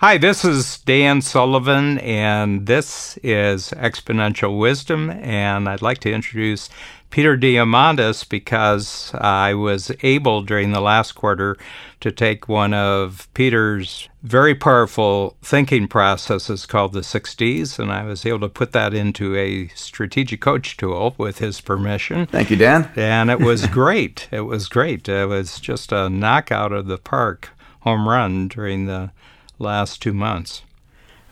Hi, this is Dan Sullivan, and this is Exponential Wisdom. And I'd like to introduce Peter Diamandis because I was able during the last quarter to take one of Peter's very powerful thinking processes called the 6Ds, and I was able to put that into a strategic coach tool with his permission. Thank you, Dan. And it was great. It was great. It was just a knockout of the park home run during the last two months.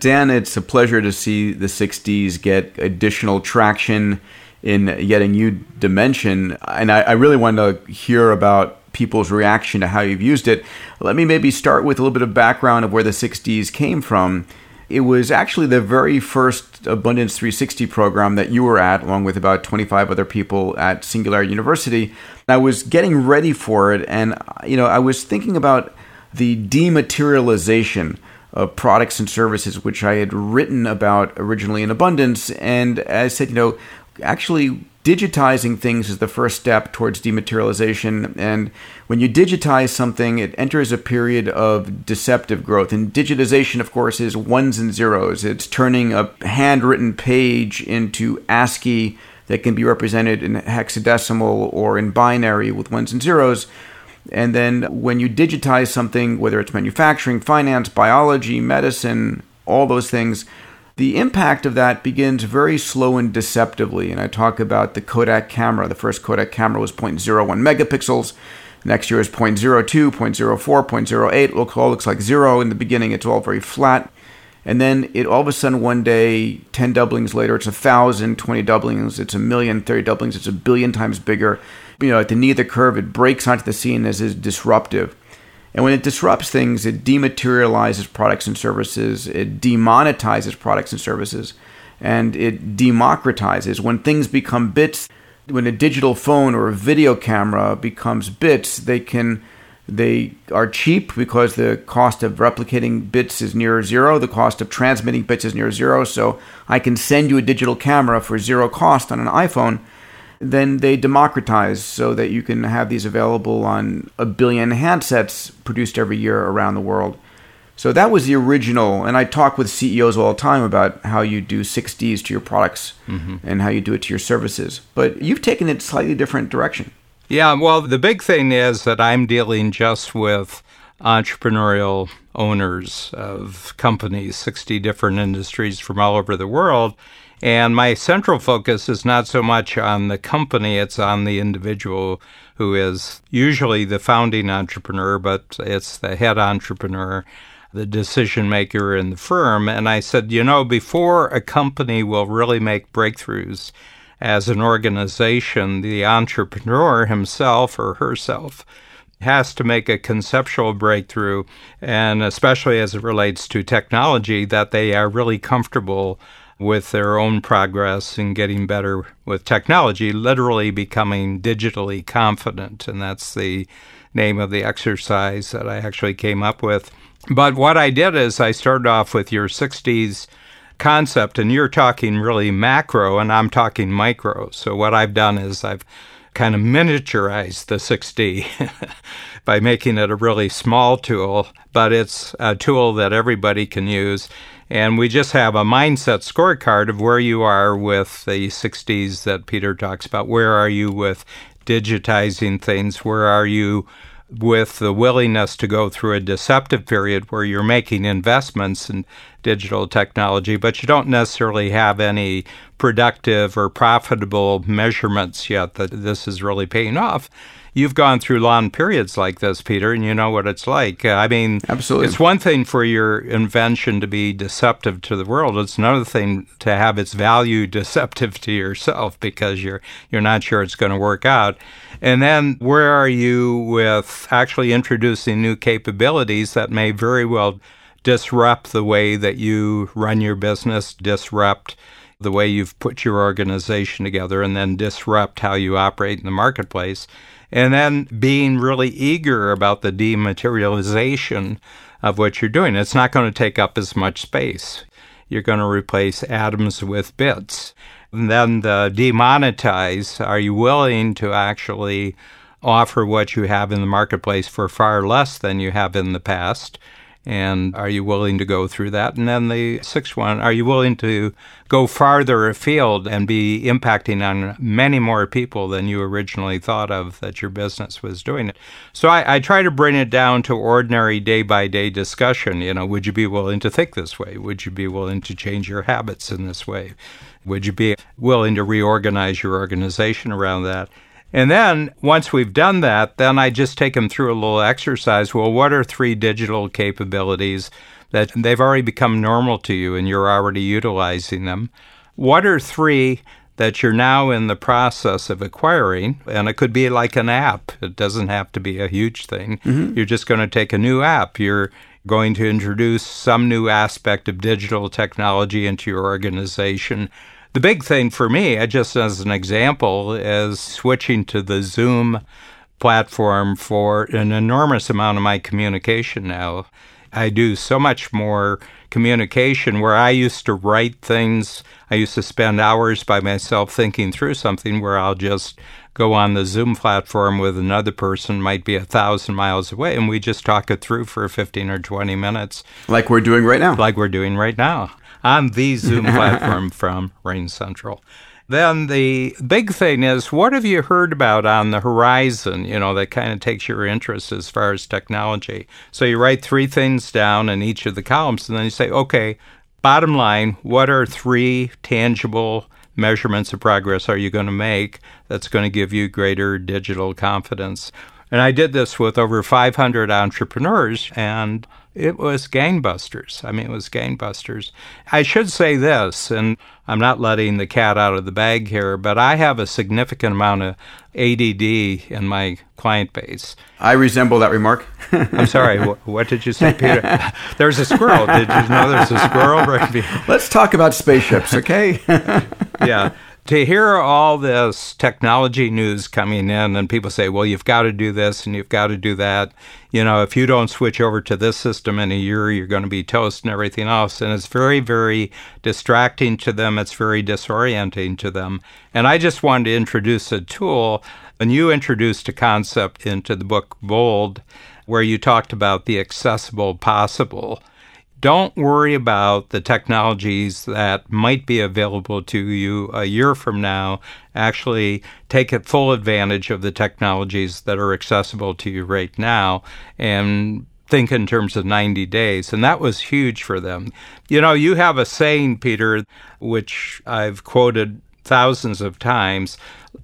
Dan, it's a pleasure to see the 6Ds get additional traction in yet a new dimension. And I, I really want to hear about people's reaction to how you've used it. Let me maybe start with a little bit of background of where the 6Ds came from. It was actually the very first Abundance 360 program that you were at, along with about 25 other people at Singularity University. I was getting ready for it, and you know, I was thinking about the dematerialization of products and services, which I had written about originally in Abundance. And I said, you know, actually digitizing things is the first step towards dematerialization. And when you digitize something, it enters a period of deceptive growth. And digitization, of course, is ones and zeros. It's turning a handwritten page into ASCII that can be represented in hexadecimal or in binary with ones and zeros. And then when you digitize something, whether it's manufacturing, finance, biology, medicine, all those things, the impact of that begins very slow and deceptively. And I talk about the Kodak camera. The first Kodak camera was 0.01 megapixels. Next year is 0.02, 0.04, 0.08. It look, all looks like zero. In the beginning, it's all very flat. And then it all of a sudden one day, 10 doublings later, it's a thousand, 20 doublings, it's a million, 30 doublings, it's a billion times bigger you know, at the knee of the curve, it breaks onto the scene as is disruptive. And when it disrupts things, it dematerializes products and services, it demonetizes products and services, and it democratizes. When things become bits, when a digital phone or a video camera becomes bits, they can they are cheap because the cost of replicating bits is near zero. The cost of transmitting bits is near zero. So I can send you a digital camera for zero cost on an iPhone then they democratize so that you can have these available on a billion handsets produced every year around the world. So that was the original, and I talk with CEOs all the time about how you do 6Ds to your products mm-hmm. and how you do it to your services. But you've taken it slightly different direction. Yeah, well, the big thing is that I'm dealing just with entrepreneurial owners of companies, 60 different industries from all over the world. And my central focus is not so much on the company, it's on the individual who is usually the founding entrepreneur, but it's the head entrepreneur, the decision maker in the firm. And I said, you know, before a company will really make breakthroughs as an organization, the entrepreneur himself or herself has to make a conceptual breakthrough, and especially as it relates to technology, that they are really comfortable with their own progress and getting better with technology, literally becoming digitally confident. And that's the name of the exercise that I actually came up with. But what I did is I started off with your 6Ds concept, and you're talking really macro, and I'm talking micro. So what I've done is I've kind of miniaturized the 6D by making it a really small tool, but it's a tool that everybody can use. And we just have a mindset scorecard of where you are with the 6Ds that Peter talks about. Where are you with digitizing things? Where are you with the willingness to go through a deceptive period where you're making investments in digital technology, but you don't necessarily have any productive or profitable measurements yet that this is really paying off? You've gone through long periods like this, Peter, and you know what it's like. Uh, I mean, absolutely, it's one thing for your invention to be deceptive to the world. It's another thing to have its value deceptive to yourself because you're you're not sure it's going to work out. And then where are you with actually introducing new capabilities that may very well disrupt the way that you run your business, disrupt the way you've put your organization together, and then disrupt how you operate in the marketplace and then being really eager about the dematerialization of what you're doing. It's not going to take up as much space. You're going to replace atoms with bits. And then the demonetize, are you willing to actually offer what you have in the marketplace for far less than you have in the past? And are you willing to go through that? And then the sixth one, are you willing to go farther afield and be impacting on many more people than you originally thought of that your business was doing it? So I, I try to bring it down to ordinary day by day discussion. You know, would you be willing to think this way? Would you be willing to change your habits in this way? Would you be willing to reorganize your organization around that? And then once we've done that, then I just take them through a little exercise. Well, what are three digital capabilities that they've already become normal to you and you're already utilizing them? What are three that you're now in the process of acquiring? And it could be like an app. It doesn't have to be a huge thing. Mm-hmm. You're just going to take a new app. You're going to introduce some new aspect of digital technology into your organization the big thing for me, uh, just as an example, is switching to the Zoom platform for an enormous amount of my communication now. I do so much more communication where I used to write things. I used to spend hours by myself thinking through something where I'll just go on the Zoom platform with another person, might be a thousand miles away, and we just talk it through for 15 or 20 minutes. Like we're doing right now. Like we're doing right now on the Zoom platform from Rain Central. Then the big thing is, what have you heard about on the horizon? You know, that kind of takes your interest as far as technology. So you write three things down in each of the columns, and then you say, okay, bottom line, what are three tangible measurements of progress are you going to make that's going to give you greater digital confidence? And I did this with over 500 entrepreneurs, and it was gangbusters. I mean, it was gangbusters. I should say this, and I'm not letting the cat out of the bag here, but I have a significant amount of ADD in my client base. I resemble that remark. I'm sorry. What, did you say, Peter? there's a squirrel. Did you know there's a squirrel right Let's talk about spaceships, okay? yeah to hear all this technology news coming in and people say, well, you've got to do this and you've got to do that. You know, if you don't switch over to this system in a year, you're going to be toast and everything else. And it's very, very distracting to them. It's very disorienting to them. And I just wanted to introduce a tool. And you introduced a concept into the book Bold, where you talked about the accessible possible don't worry about the technologies that might be available to you a year from now. Actually, take full advantage of the technologies that are accessible to you right now and think in terms of 90 days. And that was huge for them. You know, you have a saying, Peter, which I've quoted thousands of times.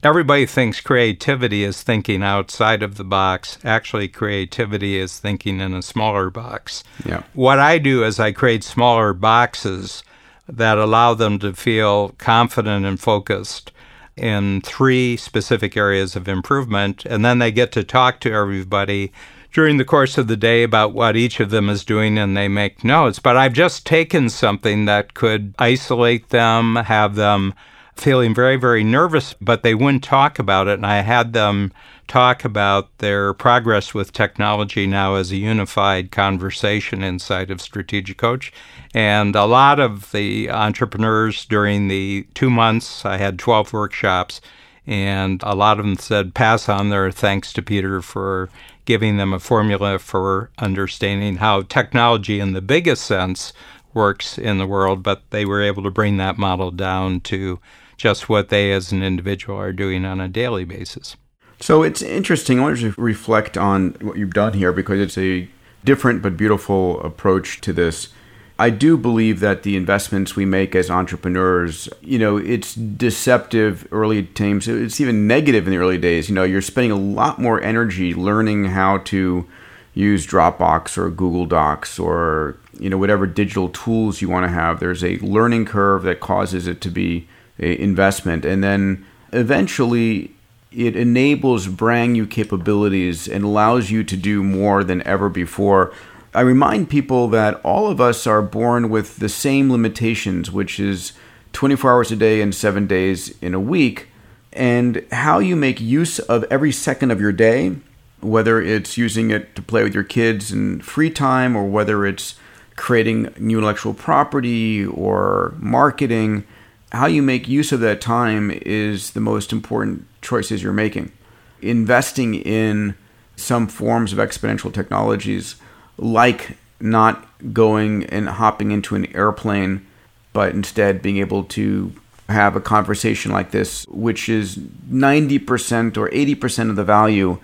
Everybody thinks creativity is thinking outside of the box. Actually, creativity is thinking in a smaller box. Yeah. What I do is I create smaller boxes that allow them to feel confident and focused in three specific areas of improvement. And then they get to talk to everybody during the course of the day about what each of them is doing and they make notes. But I've just taken something that could isolate them, have them feeling very, very nervous, but they wouldn't talk about it. And I had them talk about their progress with technology now as a unified conversation inside of Strategic Coach. And a lot of the entrepreneurs during the two months, I had 12 workshops, and a lot of them said, pass on their thanks to Peter for giving them a formula for understanding how technology, in the biggest sense, works in the world, but they were able to bring that model down to just what they as an individual are doing on a daily basis. So it's interesting. I want to reflect on what you've done here because it's a different but beautiful approach to this. I do believe that the investments we make as entrepreneurs, you know, it's deceptive early times. It's even negative in the early days. You know, you're spending a lot more energy learning how to use Dropbox or Google Docs or, you know, whatever digital tools you want to have. There's a learning curve that causes it to be investment. And then eventually it enables brand new capabilities and allows you to do more than ever before. I remind people that all of us are born with the same limitations, which is 24 hours a day and seven days in a week. And how you make use of every second of your day, whether it's using it to play with your kids in free time or whether it's creating new intellectual property or marketing how you make use of that time is the most important choices you're making. Investing in some forms of exponential technologies like not going and hopping into an airplane, but instead being able to have a conversation like this, which is 90% or 80% of the value,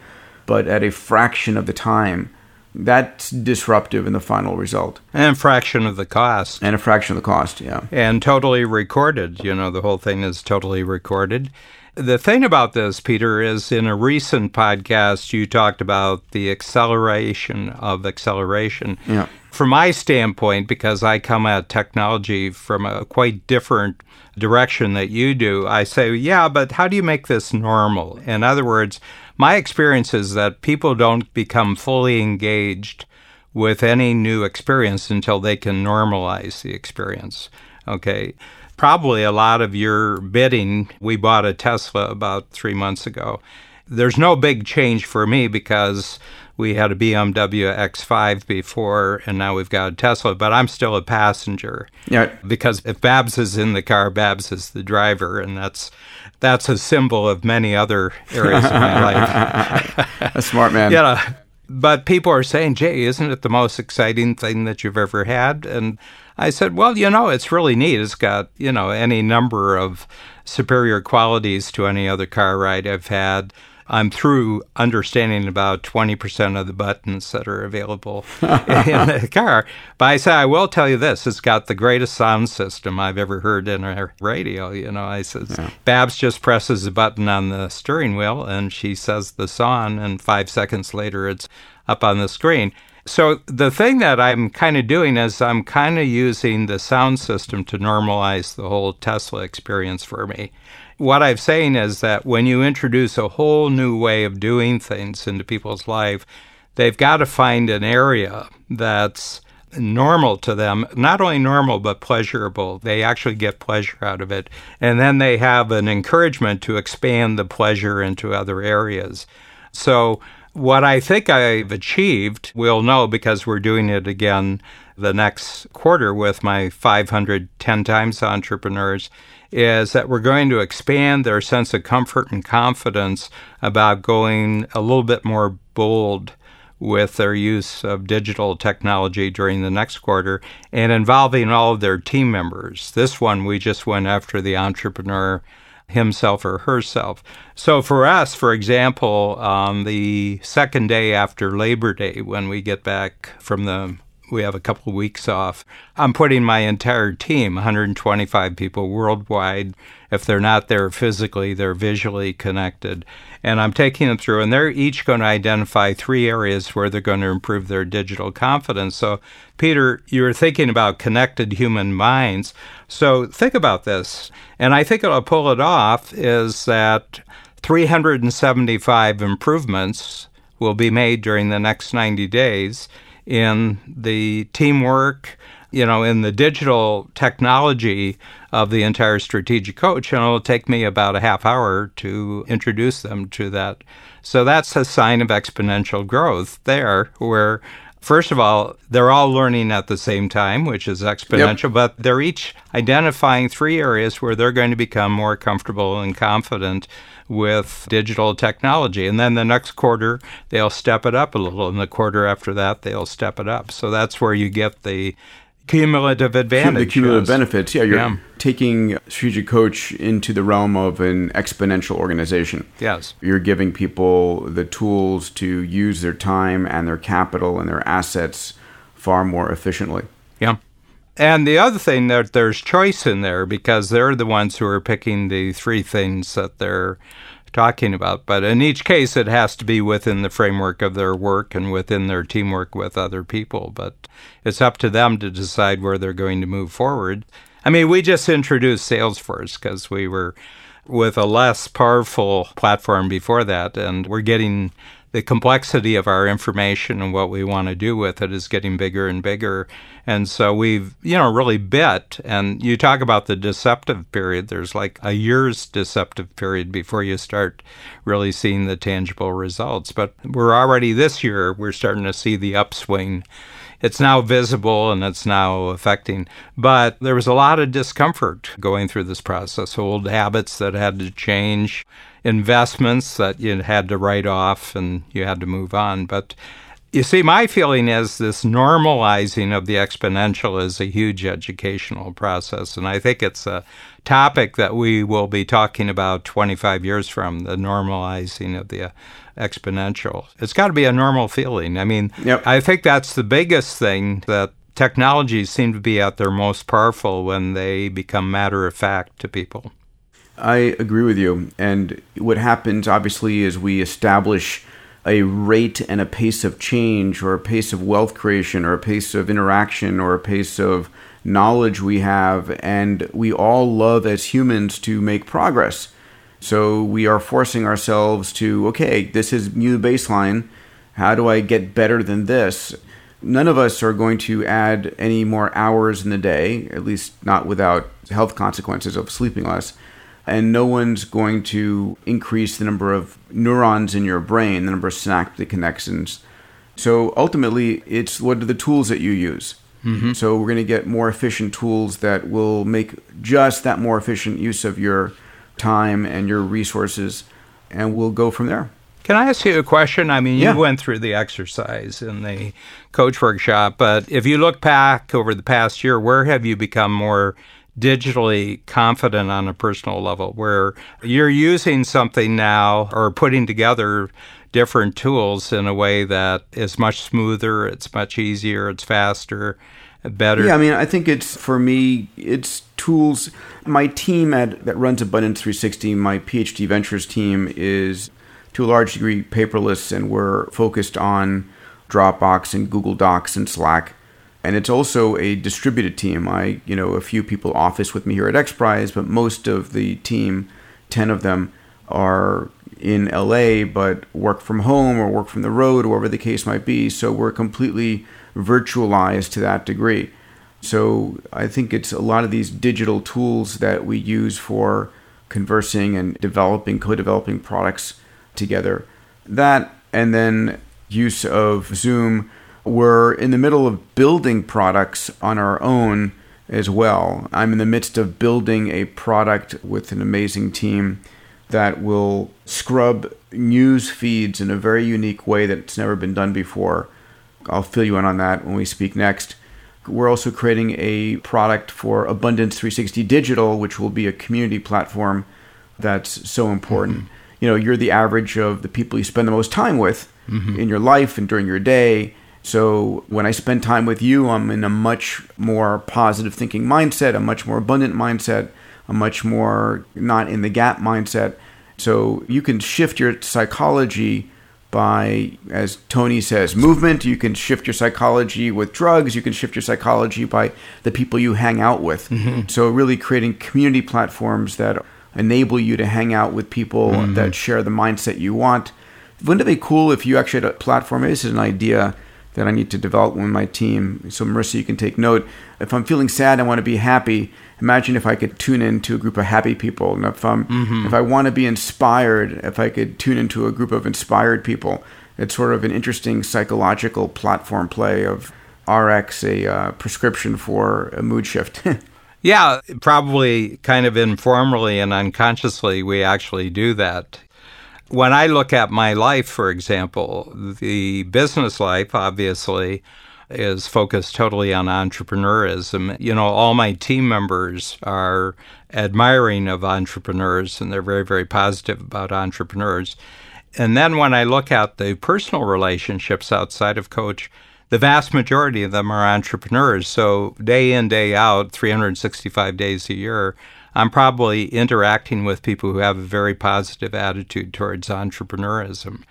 but at a fraction of the time. That's disruptive in the final result. And a fraction of the cost. And a fraction of the cost, yeah. And totally recorded. You know, the whole thing is totally recorded. The thing about this, Peter, is in a recent podcast, you talked about the acceleration of acceleration. Yeah. From my standpoint, because I come at technology from a quite different direction that you do, I say, yeah, but how do you make this normal? In other words, my experience is that people don't become fully engaged with any new experience until they can normalize the experience. Okay probably a lot of your bidding. We bought a Tesla about three months ago. There's no big change for me because we had a BMW X5 before, and now we've got a Tesla, but I'm still a passenger. Yeah. Because if Babs is in the car, Babs is the driver, and that's that's a symbol of many other areas of my life. a smart man. Yeah. But people are saying, Jay, isn't it the most exciting thing that you've ever had? And I said, well, you know, it's really neat. It's got, you know, any number of superior qualities to any other car ride I've had. I'm through understanding about 20% of the buttons that are available in the car. But I say, I will tell you this it's got the greatest sound system I've ever heard in a radio. You know, I says, yeah. Babs just presses a button on the steering wheel and she says the song, and five seconds later it's up on the screen. So the thing that I'm kind of doing is I'm kind of using the sound system to normalize the whole Tesla experience for me. What I'm saying is that when you introduce a whole new way of doing things into people's life, they've got to find an area that's normal to them, not only normal, but pleasurable. They actually get pleasure out of it. And then they have an encouragement to expand the pleasure into other areas. So what I think I've achieved, we'll know because we're doing it again the next quarter with my 510 times entrepreneurs, is that we're going to expand their sense of comfort and confidence about going a little bit more bold with their use of digital technology during the next quarter and involving all of their team members. This one, we just went after the entrepreneur himself or herself. So for us, for example, on the second day after Labor Day, when we get back from the we have a couple of weeks off. I'm putting my entire team, 125 people worldwide. If they're not there physically, they're visually connected. And I'm taking them through, and they're each going to identify three areas where they're going to improve their digital confidence. So, Peter, you were thinking about connected human minds. So, think about this. And I think it'll pull it off is that 375 improvements will be made during the next 90 days in the teamwork, you know, in the digital technology of the entire strategic coach. And it'll take me about a half hour to introduce them to that. So that's a sign of exponential growth there, where First of all, they're all learning at the same time, which is exponential, yep. but they're each identifying three areas where they're going to become more comfortable and confident with digital technology. And then the next quarter, they'll step it up a little. And the quarter after that, they'll step it up. So that's where you get the cumulative advantage. The cumulative benefits. Yeah, you're yeah. taking strategic coach into the realm of an exponential organization. Yes. You're giving people the tools to use their time and their capital and their assets far more efficiently. Yeah. And the other thing that there's choice in there because they're the ones who are picking the three things that they're talking about. But in each case, it has to be within the framework of their work and within their teamwork with other people. But it's up to them to decide where they're going to move forward. I mean, we just introduced Salesforce because we were with a less powerful platform before that, and we're getting the complexity of our information and what we want to do with it is getting bigger and bigger. And so we've, you know, really bit. And you talk about the deceptive period, there's like a year's deceptive period before you start really seeing the tangible results. But we're already this year, we're starting to see the upswing it's now visible and it's now affecting. But there was a lot of discomfort going through this process, old habits that had to change, investments that you had to write off and you had to move on. But You see, my feeling is this normalizing of the exponential is a huge educational process. And I think it's a topic that we will be talking about 25 years from the normalizing of the exponential. It's got to be a normal feeling. I mean, Yep. I think that's the biggest thing that technologies seem to be at their most powerful when they become matter of fact to people. I agree with you. And what happens, obviously, is we establish a rate and a pace of change, or a pace of wealth creation, or a pace of interaction, or a pace of knowledge we have. And we all love as humans to make progress. So we are forcing ourselves to, okay, this is new baseline. How do I get better than this? None of us are going to add any more hours in the day, at least not without health consequences of sleeping less and no one's going to increase the number of neurons in your brain, the number of synaptic connections. So ultimately, it's what are the tools that you use. Mm-hmm. So we're going to get more efficient tools that will make just that more efficient use of your time and your resources, and we'll go from there. Can I ask you a question? I mean, you Yeah. went through the exercise in the coach workshop, but if you look back over the past year, where have you become more digitally confident on a personal level where you're using something now or putting together different tools in a way that is much smoother, it's much easier, it's faster, better? Yeah, I mean, I think it's for me, it's tools. My team at that runs Abundance 360, my PhD Ventures team is to a large degree paperless, and we're focused on Dropbox and Google Docs and Slack. And it's also a distributed team. I, you know, a few people office with me here at X Prize, but most of the team, ten of them, are in LA, but work from home or work from the road, or whatever the case might be. So we're completely virtualized to that degree. So I think it's a lot of these digital tools that we use for conversing and developing, co-developing products together. That and then use of Zoom. We're in the middle of building products on our own as well. I'm in the midst of building a product with an amazing team that will scrub news feeds in a very unique way that's never been done before. I'll fill you in on that when we speak next. We're also creating a product for Abundance 360 Digital, which will be a community platform that's so important. Mm-hmm. You know, you're the average of the people you spend the most time with mm-hmm. in your life and during your day. So when I spend time with you, I'm in a much more positive thinking mindset, a much more abundant mindset, a much more not in the gap mindset. So you can shift your psychology by, as Tony says, movement. You can shift your psychology with drugs. You can shift your psychology by the people you hang out with. Mm-hmm. So, really creating community platforms that enable you to hang out with people mm-hmm. that share the mindset you want. Wouldn't it be cool if you actually had a platform? This is an idea that I need to develop with my team. So, Marissa, you can take note. If I'm feeling sad, I want to be happy. Imagine if I could tune into a group of happy people, and if I'm, mm-hmm. if I want to be inspired, if I could tune into a group of inspired people. It's sort of an interesting psychological platform play of RX, a uh, prescription for a mood shift. yeah, probably kind of informally and unconsciously, we actually do that. When I look at my life, for example, the business life, obviously, is focused totally on entrepreneurism. You know, all my team members are admiring of entrepreneurs and they're very, very positive about entrepreneurs. And then when I look at the personal relationships outside of coach, the vast majority of them are entrepreneurs. So day in, day out, 365 days a year, I'm probably interacting with people who have a very positive attitude towards entrepreneurism.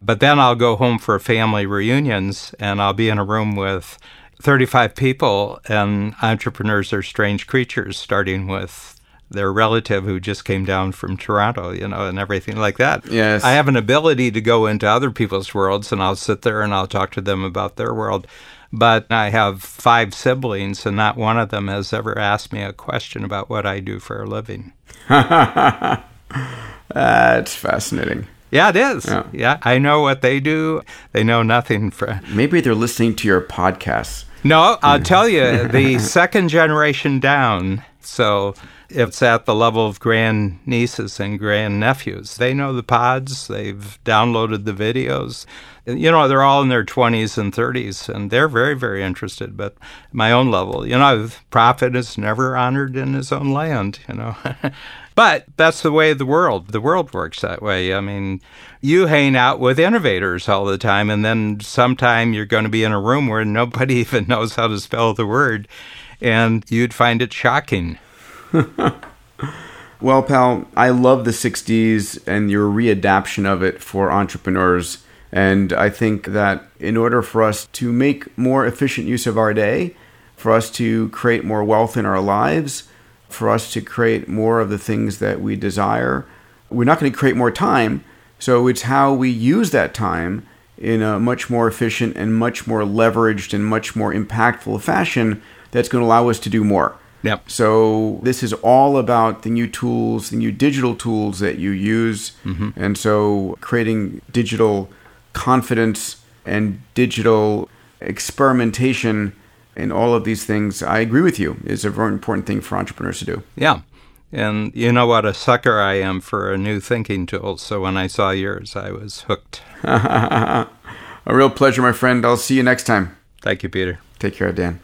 But then I'll go home for family reunions and I'll be in a room with 35 people, and entrepreneurs are strange creatures, starting with their relative who just came down from Toronto, you know, and everything like that. Yes. I have an ability to go into other people's worlds and I'll sit there and I'll talk to them about their world. But I have five siblings, and not one of them has ever asked me a question about what I do for a living. That's fascinating. Yeah, it is. Yeah. yeah. I know what they do. They know nothing. For... Maybe they're listening to your podcasts. No, I'll tell you, the second generation down So it's at the level of grand nieces and grand nephews. They know the pods, they've downloaded the videos. You know, they're all in their 20s and 30s, and they're very, very interested. But my own level, you know, prophet is never honored in his own land, you know. But that's the way the world. The world works that way. I mean, you hang out with innovators all the time, and then sometime you're going to be in a room where nobody even knows how to spell the word, and you'd find it shocking. well, pal, I love the 6Ds and your readaptation of it for entrepreneurs. And I think that in order for us to make more efficient use of our day, for us to create more wealth in our lives, for us to create more of the things that we desire, we're not going to create more time. So it's how we use that time in a much more efficient and much more leveraged and much more impactful fashion that's going to allow us to do more. Yep. So this is all about the new tools, the new digital tools that you use. Mm-hmm. And so creating digital confidence and digital experimentation and all of these things, I agree with you, is a very important thing for entrepreneurs to do. Yeah. And you know what a sucker I am for a new thinking tool. So when I saw yours, I was hooked. a real pleasure, my friend. I'll see you next time. Thank you, Peter. Take care, Dan.